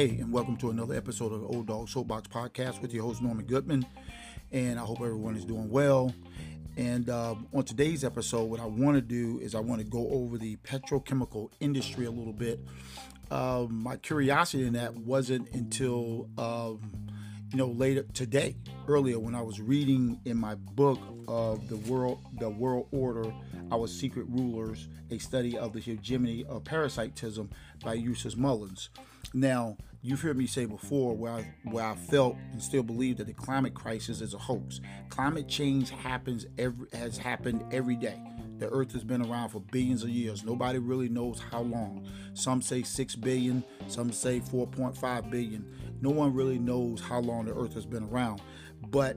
Hey, and welcome to another episode of the Old Dog Soapbox Podcast with your host, Norman Goodman. And I hope everyone is doing well. And uh, on today's episode, what I want to do is I want to go over the petrochemical industry a little bit. Um, my curiosity in that wasn't until um, you know later today, earlier when I was reading in my book of the world, the world order, our secret rulers, a study of the hegemony of parasitism by Eustace Mullins. Now, you've heard me say before where I, where I felt and still believe that the climate crisis is a hoax. Climate change happens every has happened every day. The earth has been around for billions of years. Nobody really knows how long. Some say 6 billion, some say 4.5 billion. No one really knows how long the earth has been around. But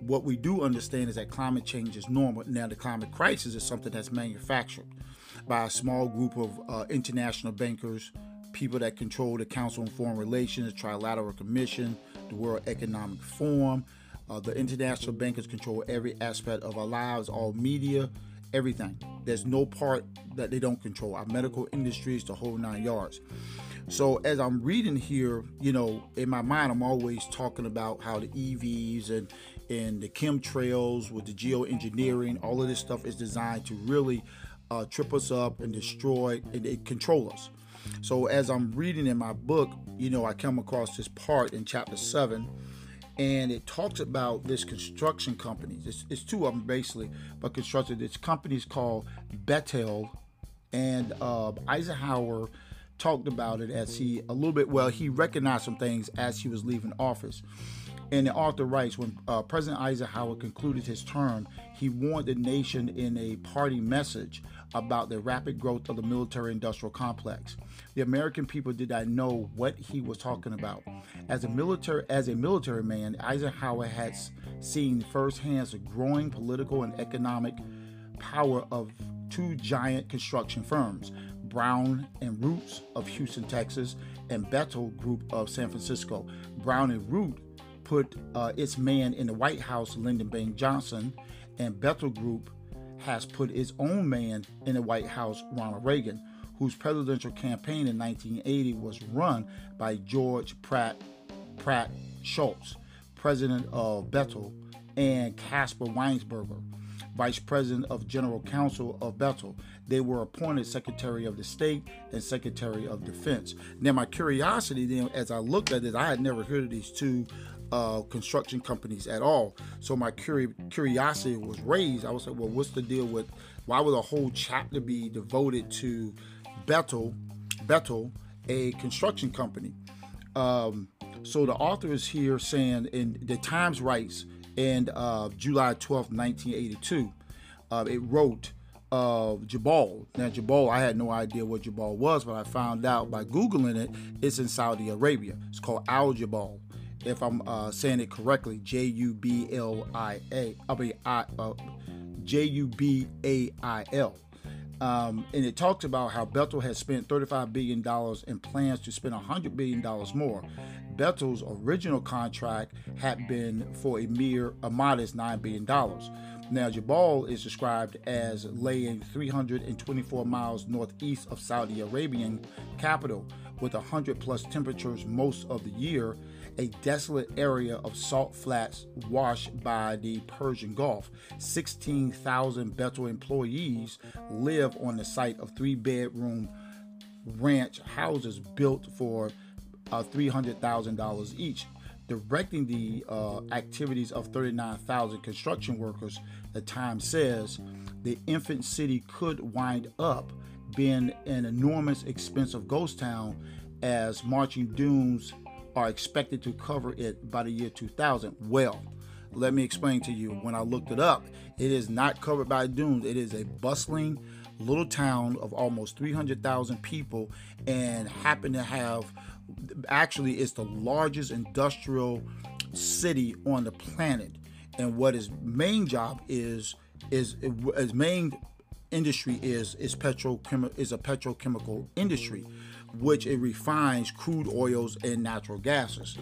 what we do understand is that climate change is normal. Now, the climate crisis is something that's manufactured by a small group of uh, international bankers, people that control the Council on Foreign Relations, Trilateral Commission, the World Economic Forum. Uh, the international bankers control every aspect of our lives, all media, everything. There's no part that they don't control. Our medical industries, the whole nine yards. So as I'm reading here, you know, in my mind, I'm always talking about how the EVs and and the chemtrails with the geoengineering, all of this stuff is designed to really uh, trip us up and destroy and control us. So as I'm reading in my book, you know, I come across this part in chapter seven, and it talks about this construction company. It's, it's two of them basically, but constructed. This company is called Bechtel, and uh, Eisenhower talked about it as he a little bit. Well, he recognized some things as he was leaving office. And the author writes when uh, President Eisenhower concluded his term, he warned the nation in a party message about the rapid growth of the military industrial complex. The American people did not know what he was talking about. As a military as a military man, Eisenhower had seen firsthand the growing political and economic power of two giant construction firms, Brown and Roots of Houston, Texas, and Bechtel Group of San Francisco. Brown and Root put uh, its man in the White House, Lyndon Baines Johnson, and Bechtel Group has put its own man in the White House, Ronald Reagan, whose presidential campaign in 1980 was run by George Pratt Pratt Shultz, president of Bechtel, and Caspar Weinberger, vice president of general counsel of Bechtel. They were appointed secretary of the state and secretary of defense. Now, my curiosity then, as I looked at it, I had never heard of these two uh, construction companies at all. So my curi- curiosity was raised. I was like, well, what's the deal with why would a whole chapter be devoted to Bechtel, Bechtel, a construction company? Um, so the author is here saying in the Times writes in uh, July 12, 1982, uh, it wrote uh, Jabal. Now, Jabal, I had no idea what Jabal was, but I found out by Googling it, it's in Saudi Arabia. It's called Al Jebel if I'm uh, saying it correctly, J U B L I A. I mean, I, uh, J U B A I L. Um, and it talks about how Bechtel has spent $35 billion and plans to spend $100 billion more. Bechtel's original contract had been for a mere, a modest $9 billion. Now, Jabal is described as laying 324 miles northeast of Saudi Arabian capital with 100 plus temperatures most of the year a desolate area of salt flats washed by the Persian Gulf. 16,000 Bechtel employees live on the site of three bedroom ranch houses built for uh, $300,000 each. Directing the uh, activities of 39,000 construction workers, the Times says the infant city could wind up being an enormous, expensive ghost town as marching dunes are expected to cover it by the year 2000. Well, let me explain to you. When I looked it up, it is not covered by dunes. It is a bustling little town of almost 300,000 people and happen to have actually it's the largest industrial city on the planet and what his main job is is his main industry is is petrochemical is a petrochemical industry which it refines crude oils and natural gases.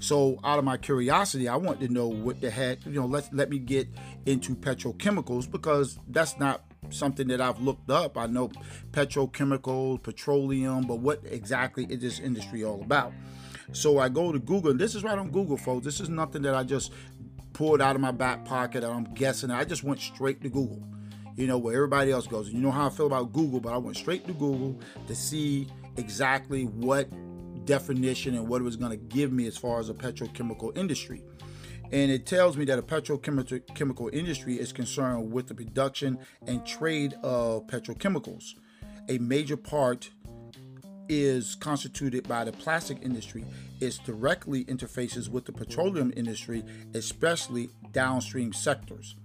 So, out of my curiosity, I want to know what the heck, you know, let let me get into petrochemicals because that's not something that I've looked up. I know petrochemicals, petroleum, but what exactly is this industry all about? So I go to Google, and this is right on Google, folks. This is nothing that I just pulled out of my back pocket I'm guessing. I just went straight to Google, you know, where everybody else goes. You know how I feel about Google, but I went straight to Google to see exactly what definition and what it was going to give me as far as a petrochemical industry. And it tells me that a petrochemical industry is concerned with the production and trade of petrochemicals. A major part is constituted by the plastic industry. It directly interfaces with the petroleum industry, especially downstream sectors.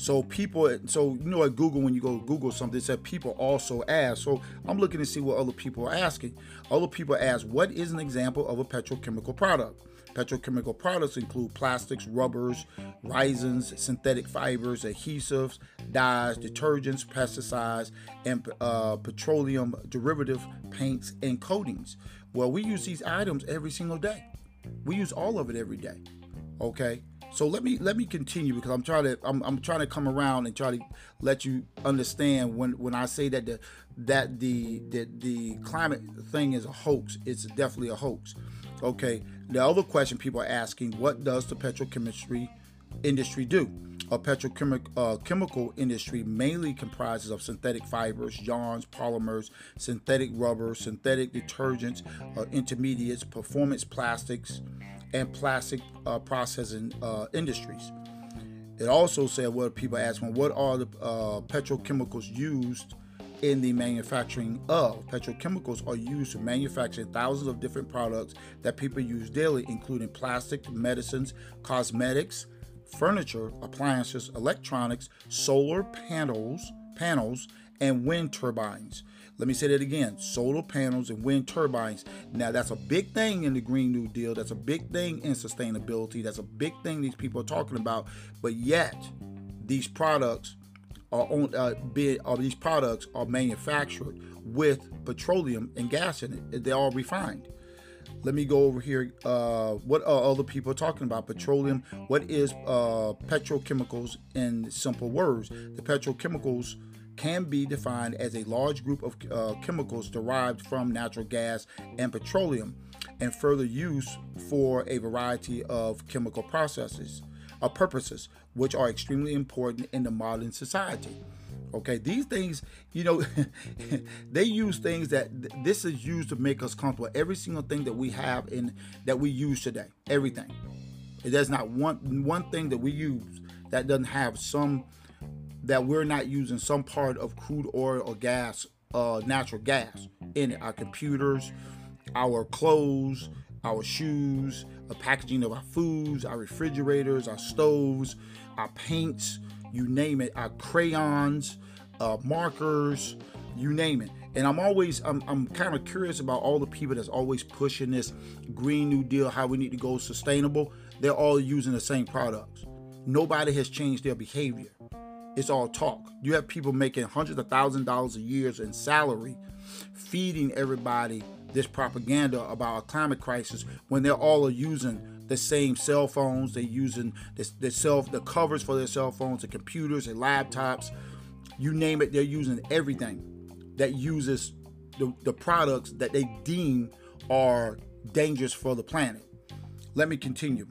So people, so you know at Google when you go Google something, it said people also ask. So I'm looking to see what other people are asking. Other people ask, what is an example of a petrochemical product? Petrochemical products include plastics, rubbers, resins, synthetic fibers, adhesives, dyes, detergents, pesticides, and uh, petroleum derivative paints and coatings. Well, we use these items every single day. We use all of it every day. Okay. So let me let me continue because I'm trying to I'm, I'm trying to come around and try to let you understand when when I say that the that the the the climate thing is a hoax. It's definitely a hoax. Okay. The other question people are asking: What does the petrochemistry industry do? A petrochemical uh, chemical industry mainly comprises of synthetic fibers, yarns, polymers, synthetic rubber, synthetic detergents, uh, intermediates, performance plastics, and plastic uh, processing uh, industries. It also said what people asking, what are the uh, petrochemicals used in the manufacturing of. Petrochemicals are used to manufacture thousands of different products that people use daily, including plastic, medicines, cosmetics, furniture, appliances, electronics, solar panels, panels, and wind turbines. Let me say that again solar panels and wind turbines. Now, that's a big thing in the Green New Deal. That's a big thing in sustainability. That's a big thing these people are talking about. But yet, these products are on uh, these products are manufactured with petroleum and gas in it. They're all refined. Let me go over here. Uh, what are other people talking about? Petroleum. What is uh, petrochemicals in simple words? The petrochemicals can be defined as a large group of uh, chemicals derived from natural gas and petroleum and further use for a variety of chemical processes or uh, purposes, which are extremely important in the modern society. Okay, these things, you know, they use things that this is used to make us comfortable. Every single thing that we have in that we use today, everything. There's not one one thing that we use that doesn't have some that we're not using some part of crude oil or gas, uh, natural gas in it. Our computers, our clothes, our shoes, the packaging of our foods, our refrigerators, our stoves, our paints, you name it, our crayons, uh, markers, you name it. And I'm always, I'm, I'm kind of curious about all the people that's always pushing this Green New Deal, how we need to go sustainable. They're all using the same products. Nobody has changed their behavior. It's all talk. You have people making hundreds of thousands of dollars a year in salary, feeding everybody this propaganda about a climate crisis when they're all using the same cell phones. They're using the, the cell the covers for their cell phones, the computers, and laptops. You name it, they're using everything that uses the, the products that they deem are dangerous for the planet. Let me continue.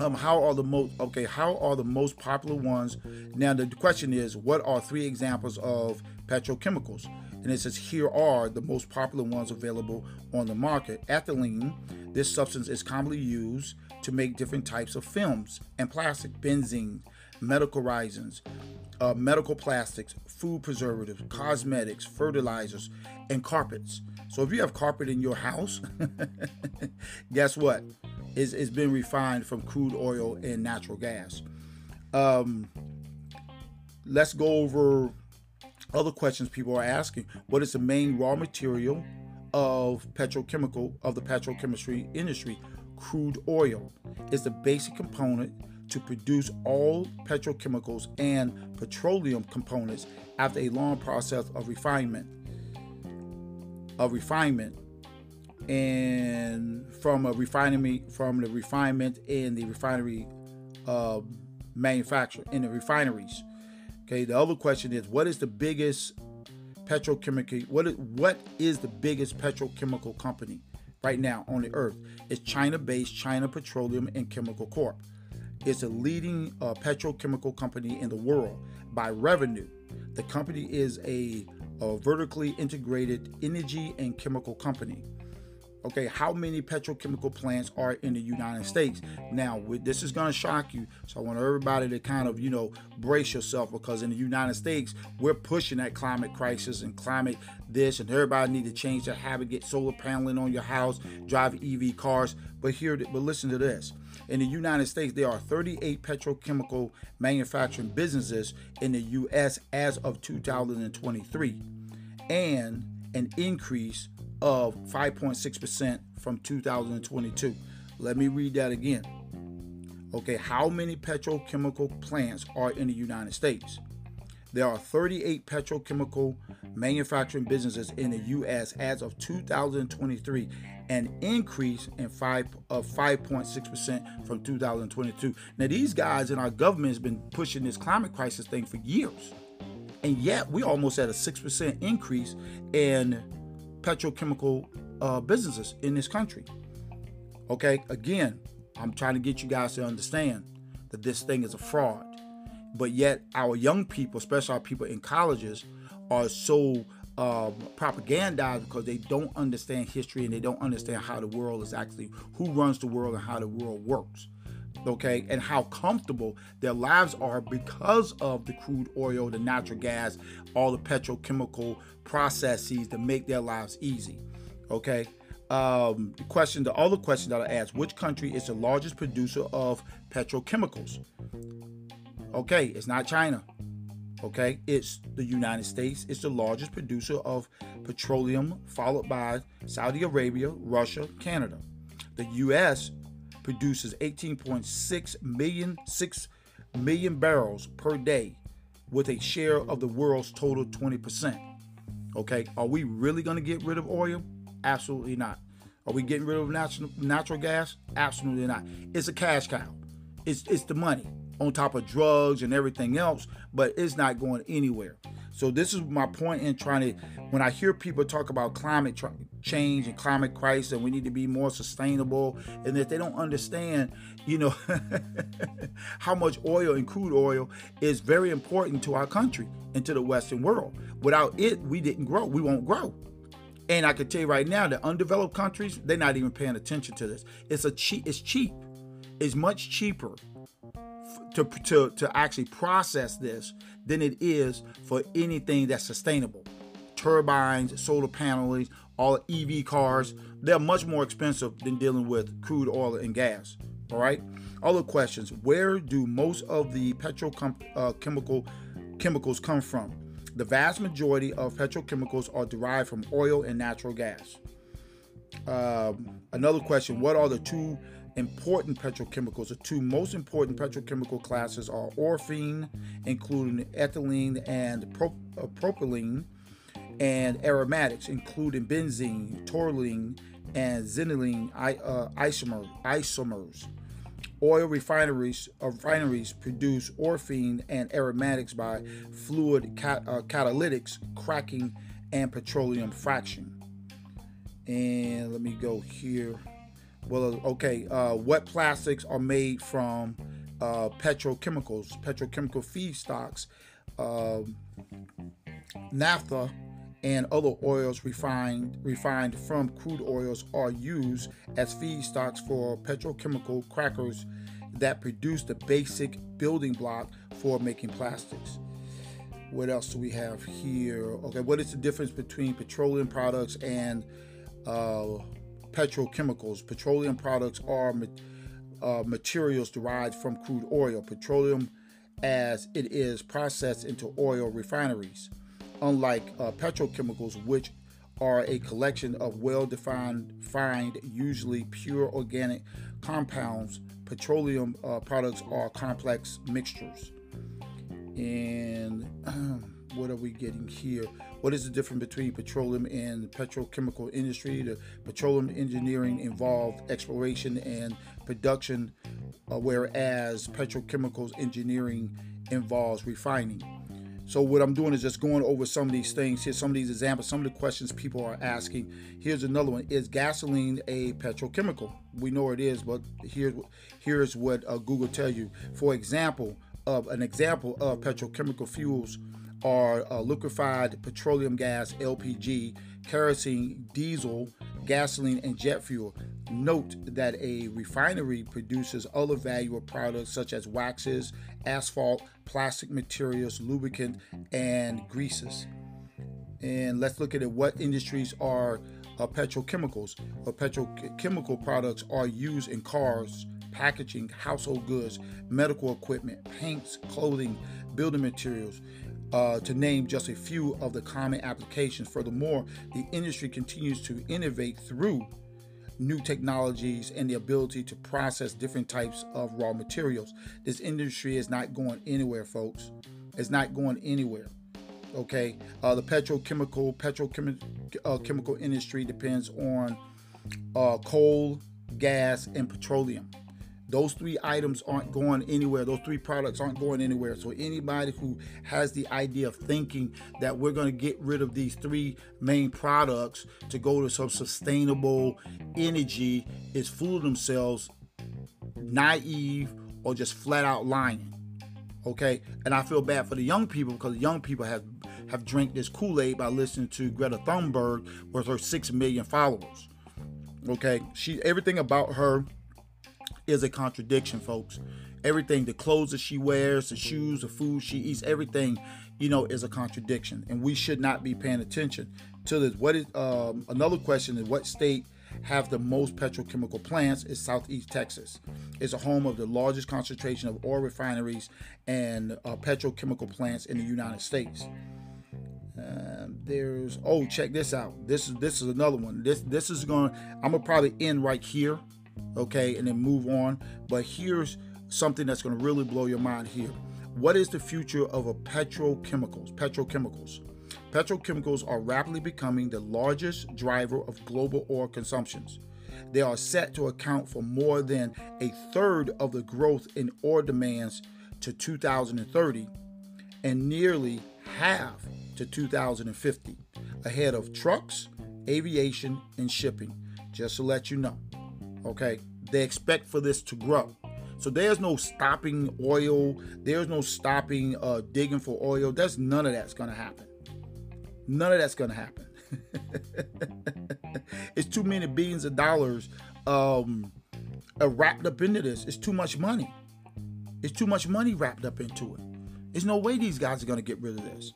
Um, how are the most okay? How are the most popular ones? Now the question is, what are three examples of petrochemicals? and it says here are the most popular ones available on the market. Ethylene, this substance is commonly used to make different types of films and plastic, benzene, medical resins, uh, medical plastics, food preservatives, cosmetics, fertilizers, and carpets. So if you have carpet in your house, guess what? It's, it's been refined from crude oil and natural gas. Um, let's go over other questions people are asking. What is the main raw material of petrochemical of the petrochemistry industry? Crude oil is the basic component to produce all petrochemicals and petroleum components after a long process of refinement of refinement and from a refinery from the refinement in the refinery uh, manufacture in the refineries Okay, the other question is what is the biggest petrochemical what is, what is the biggest petrochemical company right now on the earth? It's China-based China Petroleum and Chemical Corp. It's a leading uh, petrochemical company in the world by revenue. The company is a, a vertically integrated energy and chemical company okay how many petrochemical plants are in the united states? Now with, this is going to shock you so i want everybody to kind of you know brace yourself because in the united states we're pushing that climate crisis and climate this and everybody need to change their habit get solar paneling on your house drive ev cars. But here but listen to this. In the united states there are 38 petrochemical manufacturing businesses in the us as of 2023 and an increase of 5.6% from 2022. Let me read that again. Okay, how many petrochemical plants are in the United States? There are 38 petrochemical manufacturing businesses in the U.S. as of 2023, an increase in five of 5.6% from 2022. Now, these guys in our government has been pushing this climate crisis thing for years, and yet we almost had a six percent increase in petrochemical uh, businesses in this country. Okay, again, I'm trying to get you guys to understand that this thing is a fraud. But yet, our young people, especially our people in colleges, are so um, propagandized because they don't understand history and they don't understand how the world is actually, who runs the world and how the world works okay, and how comfortable their lives are because of the crude oil, the natural gas, all the petrochemical processes that make their lives easy, okay. Um, the question, the other question that I asked: Which country is the largest producer of petrochemicals? Okay, it's not China. Okay, it's the United States. It's the largest producer of petroleum, followed by Saudi Arabia, Russia, Canada. The U.S produces 18.6 million, 6 million barrels per day with a share of the world's total 20%. Okay, are we really going to get rid of oil? Absolutely not. Are we getting rid of natural natural gas? Absolutely not. It's a cash cow. It's it's the money on top of drugs and everything else, but it's not going anywhere. So this is my point in trying to when I hear people talk about climate change and climate crisis and we need to be more sustainable and that they don't understand, you know, how much oil and crude oil is very important to our country and to the western world. Without it, we didn't grow. We won't grow. And I can tell you right now, the undeveloped countries, they're not even paying attention to this. It's a cheap, it's cheap. It's much cheaper to, to, to actually process this than it is for anything that's sustainable. Turbines, solar panels, all EV cars, they're much more expensive than dealing with crude oil and gas. All right. Other questions: Where do most of the petrochemical uh, chemicals come from? The vast majority of petrochemicals are derived from oil and natural gas. Um, another question: What are the two important petrochemicals. The two most important petrochemical classes are olefin, including ethylene and uh, propylene, and aromatics, including benzene, toluene, and xylene uh, isomer, isomers. Oil refineries, uh, refineries produce olefin and aromatics by fluid cat- uh, catalytics, cracking, and petroleum fraction. And let me go here. Well, okay. Uh, wet plastics are made from uh, petrochemicals, petrochemical feedstocks, uh, naphtha, and other oils refined refined from crude oils are used as feedstocks for petrochemical crackers that produce the basic building block for making plastics. What else do we have here? Okay, what is the difference between petroleum products and uh, petrochemicals. Petroleum products are uh, materials derived from crude oil. Petroleum, as it is processed into oil refineries, unlike uh, petrochemicals, which are a collection of well-defined, fine, usually pure organic compounds. Petroleum uh, products are complex mixtures. And what are we getting here? What is the difference between petroleum and the petrochemical industry? The petroleum engineering involved exploration and production, uh, whereas petrochemicals engineering involves refining. So what I'm doing is just going over some of these things. Here's some of these examples, some of the questions people are asking. Here's another one: Is gasoline a petrochemical? We know it is, but here's here's what uh, Google tell you. For example, of an example of petrochemical fuels are uh, liquefied petroleum gas (LPG), kerosene, diesel, gasoline, and jet fuel. Note that a refinery produces other valuable products such as waxes, asphalt, plastic materials, lubricant, and greases. And let's look at it. What industries are uh, petrochemicals? Or petrochemical products are used in cars, packaging, household goods, medical equipment, paints, clothing, building materials. Uh, to name just a few of the common applications. Furthermore, the industry continues to innovate through new technologies and the ability to process different types of raw materials. This industry is not going anywhere, folks. It's not going anywhere. Okay, uh, the petrochemical petrochemical uh, chemical industry depends on uh, coal, gas, and petroleum. Those three items aren't going anywhere. Those three products aren't going anywhere. So anybody who has the idea of thinking that we're going to get rid of these three main products to go to some sustainable energy is fooling themselves, naive, or just flat out lying. Okay, and I feel bad for the young people because young people have have drank this Kool Aid by listening to Greta Thunberg with her six million followers. Okay, she everything about her is a contradiction, folks. Everything, the clothes that she wears, the shoes, the food she eats, everything, you know, is a contradiction, and we should not be paying attention to this. What is um, another question? Is what state have the most petrochemical plants? Is Southeast Texas. It's a home of the largest concentration of oil refineries and uh, petrochemical plants in the United States. Uh, there's oh check this out this is this is another one this this is to, i'm gonna probably end right here okay, and then move on. But here's something that's going to really blow your mind here. What is the future of a petrochemicals? Petrochemicals. Petrochemicals are rapidly becoming the largest driver of global oil consumptions. They are set to account for more than a third of the growth in oil demands to 2030 and nearly half to 2050, ahead of trucks, aviation, and shipping. Just to let you know. Okay, they expect for this to grow. So there's no stopping oil. There's no stopping uh, digging for oil. There's none of that's gonna happen. None of that's gonna happen. it's too many billions of dollars um, uh, wrapped up into this. It's too much money. It's too much money wrapped up into it. There's no way these guys are gonna get rid of this.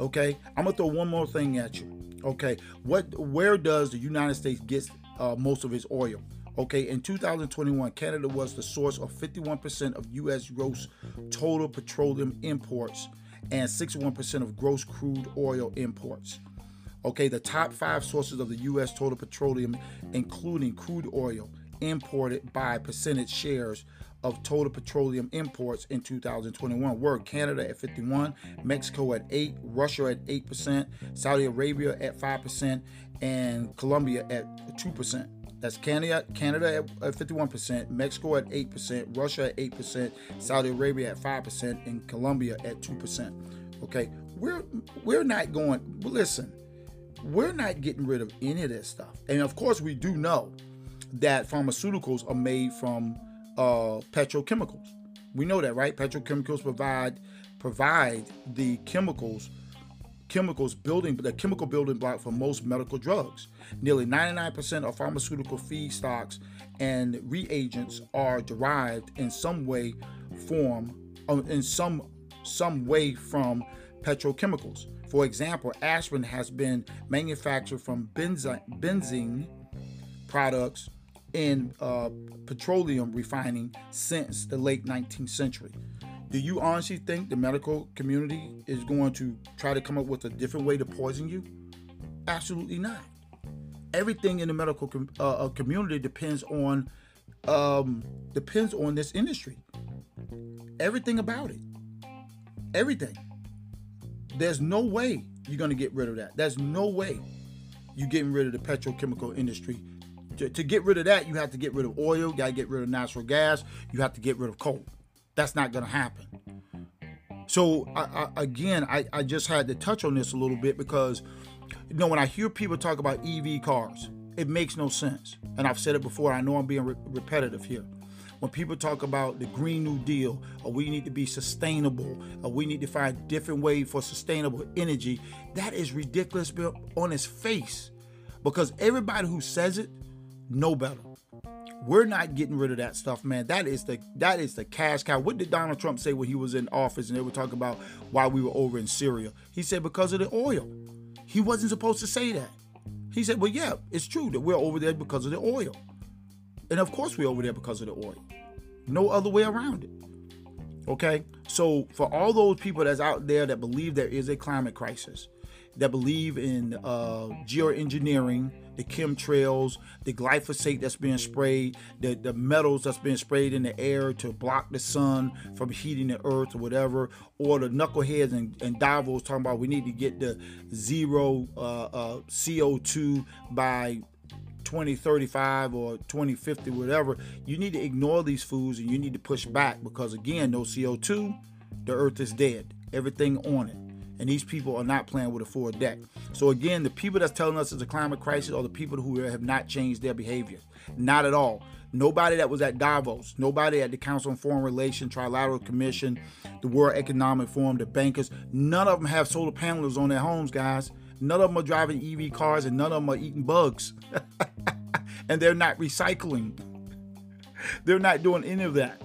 Okay, I'm gonna throw one more thing at you. Okay, what? Where does the United States get uh, most of its oil? Okay, in 2021, Canada was the source of 51% of U.S. gross total petroleum imports and 61% of gross crude oil imports. Okay, the top five sources of the U.S. total petroleum, including crude oil, imported by percentage shares of total petroleum imports in 2021 were Canada at 51, Mexico at 8, Russia at 8%, Saudi Arabia at 5%, and Colombia at 2%. That's Canada, Canada at 51%, Mexico at 8%, Russia at 8%, Saudi Arabia at 5%, and Colombia at 2%. Okay, we're we're not going. Listen, we're not getting rid of any of this stuff. And of course, we do know that pharmaceuticals are made from uh, petrochemicals. We know that, right? Petrochemicals provide provide the chemicals chemicals building the chemical building block for most medical drugs. Nearly 99% of pharmaceutical feedstocks and reagents are derived in some way form uh, in some some way from petrochemicals. For example, aspirin has been manufactured from benzene, benzene products in uh, petroleum refining since the late 19th century. Do you honestly think the medical community is going to try to come up with a different way to poison you? Absolutely not. Everything in the medical com- uh, uh, community depends on um, depends on this industry. Everything about it. Everything. There's no way you're going to get rid of that. There's no way you're getting rid of the petrochemical industry. To, to get rid of that, you have to get rid of oil, you got to get rid of natural gas, you have to get rid of coal. That's not going to happen. So I, I, again, I, I just had to touch on this a little bit because you know when I hear people talk about EV cars, it makes no sense. And I've said it before. I know I'm being re- repetitive here. When people talk about the Green New Deal, or we need to be sustainable, or we need to find different ways for sustainable energy, that is ridiculous on its face. Because everybody who says it know better. We're not getting rid of that stuff, man. That is the that is the cash cow. What did Donald Trump say when he was in office and they were talking about why we were over in Syria? He said because of the oil. He wasn't supposed to say that. He said, Well, yeah, it's true that we're over there because of the oil. And of course we're over there because of the oil. No other way around it. Okay? So for all those people that's out there that believe there is a climate crisis, that believe in uh, geoengineering, the chemtrails, the glyphosate that's being sprayed, the, the metals that's being sprayed in the air to block the sun from heating the earth or whatever, or the knuckleheads and, and Davos talking about we need to get the zero uh, uh, CO2 by 2035 or 2050, whatever, you need to ignore these foods and you need to push back because, again, no CO2, the earth is dead. Everything on it. And these people are not playing with a full deck. So, again, the people that's telling us it's a climate crisis are the people who have not changed their behavior. Not at all. Nobody that was at Davos, nobody at the Council on Foreign Relations, Trilateral Commission, the World Economic Forum, the bankers, none of them have solar panels on their homes, guys. None of them are driving EV cars and none of them are eating bugs. and they're not recycling. They're not doing any of that.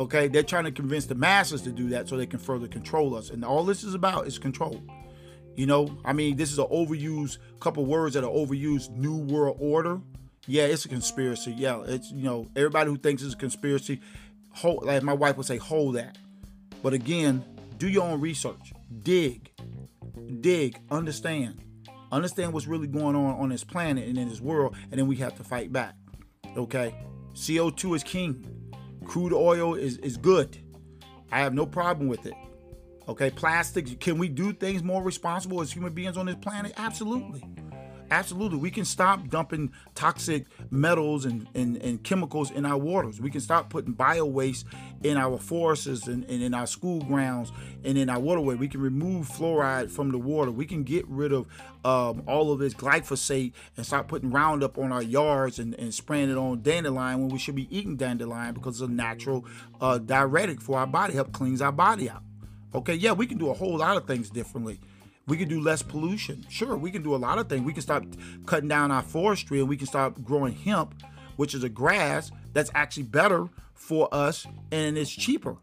Okay, they're trying to convince the masses to do that so they can further control us. And all this is about is control. You know, I mean, this is an overused couple words that are overused new world order. Yeah, it's a conspiracy. Yeah, it's you know, everybody who thinks it's a conspiracy, hold like my wife would say, hold that. But again, do your own research. Dig. Dig, understand understand what's really going on on this planet and in this world, and then we have to fight back. Okay? CO2 is king. Crude oil is, is good. I have no problem with it. Okay, plastics, can we do things more responsible as human beings on this planet? Absolutely. Absolutely. We can stop dumping toxic metals and, and, and chemicals in our waters. We can stop putting bio waste in our forests and, and in our school grounds and in our waterway. We can remove fluoride from the water. We can get rid of um, all of this glyphosate and stop putting Roundup on our yards and, and spraying it on dandelion when we should be eating dandelion because it's a natural uh, diuretic for our body, help cleans our body out. Okay, yeah, we can do a whole lot of things differently. We can do less pollution. Sure, we can do a lot of things. We can stop cutting down our forestry and we can start growing hemp, which is a grass that's actually better for us and it's cheaper.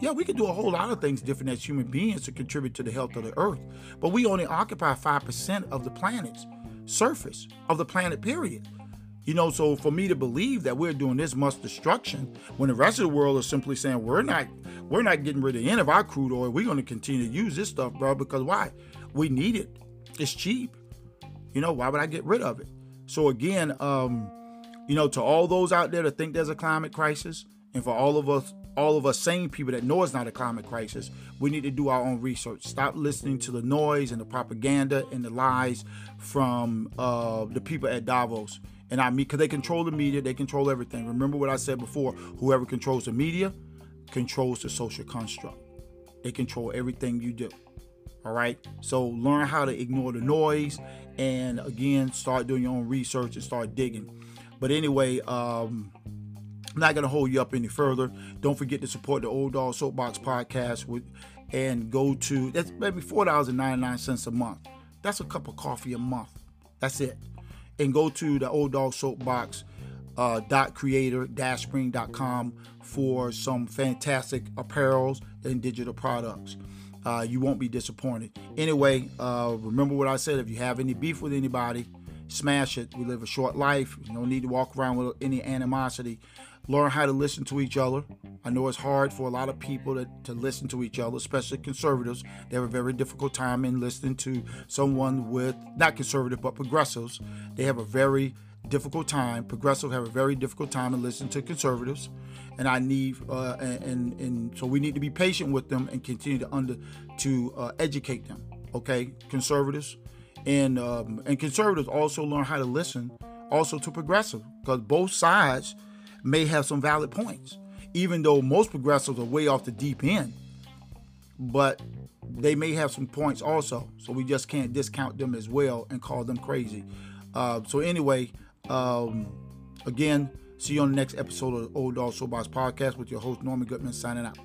Yeah, we can do a whole lot of things different as human beings to contribute to the health of the earth. But we only occupy 5% of the planet's surface of the planet, period. You know, so for me to believe that we're doing this much destruction when the rest of the world is simply saying we're not we're not getting rid of any of our crude oil, we're going to continue to use this stuff, bro, because why? We need it. It's cheap. You know, why would I get rid of it? So again, um, you know, to all those out there that think there's a climate crisis, and for all of us, all of us sane people that know it's not a climate crisis, we need to do our own research. Stop listening to the noise and the propaganda and the lies from uh, the people at Davos. And I mean, because they control the media, they control everything. Remember what I said before: whoever controls the media controls the social construct. They control everything you do. All right. So learn how to ignore the noise and again, start doing your own research and start digging. But anyway, um, I'm not going to hold you up any further. Don't forget to support the Old Dog Soapbox podcast with and go to that's maybe four dollars and ninety nine cents a month. That's a cup of coffee a month. That's it. And go to the Old Dog Soapbox uh, dot creator dash spring.com for some fantastic apparels and digital products uh, you won't be disappointed. Anyway, uh, remember what I said. If you have any beef with anybody, smash it. We live a short life. You don't need to walk around with any animosity. Learn how to listen to each other. I know it's hard for a lot of people to, to listen to each other, especially conservatives. They have a very difficult time in listening to someone with, not conservative, but progressives. They have a very difficult time. Progressives have a very difficult time in listening to conservatives and I need uh, and, and, and so we need to be patient with them and continue to under to uh, educate them. Okay, conservatives and um, and conservatives also learn how to listen also to progressive because both sides may have some valid points, even though most progressives are way off the deep end. but they may have some points also. So we just can't discount them as well and call them crazy. Uh, so anyway, um, again, see you on the next episode of the Old Dog Soapbox Podcast with your host Norman Goodman signing out.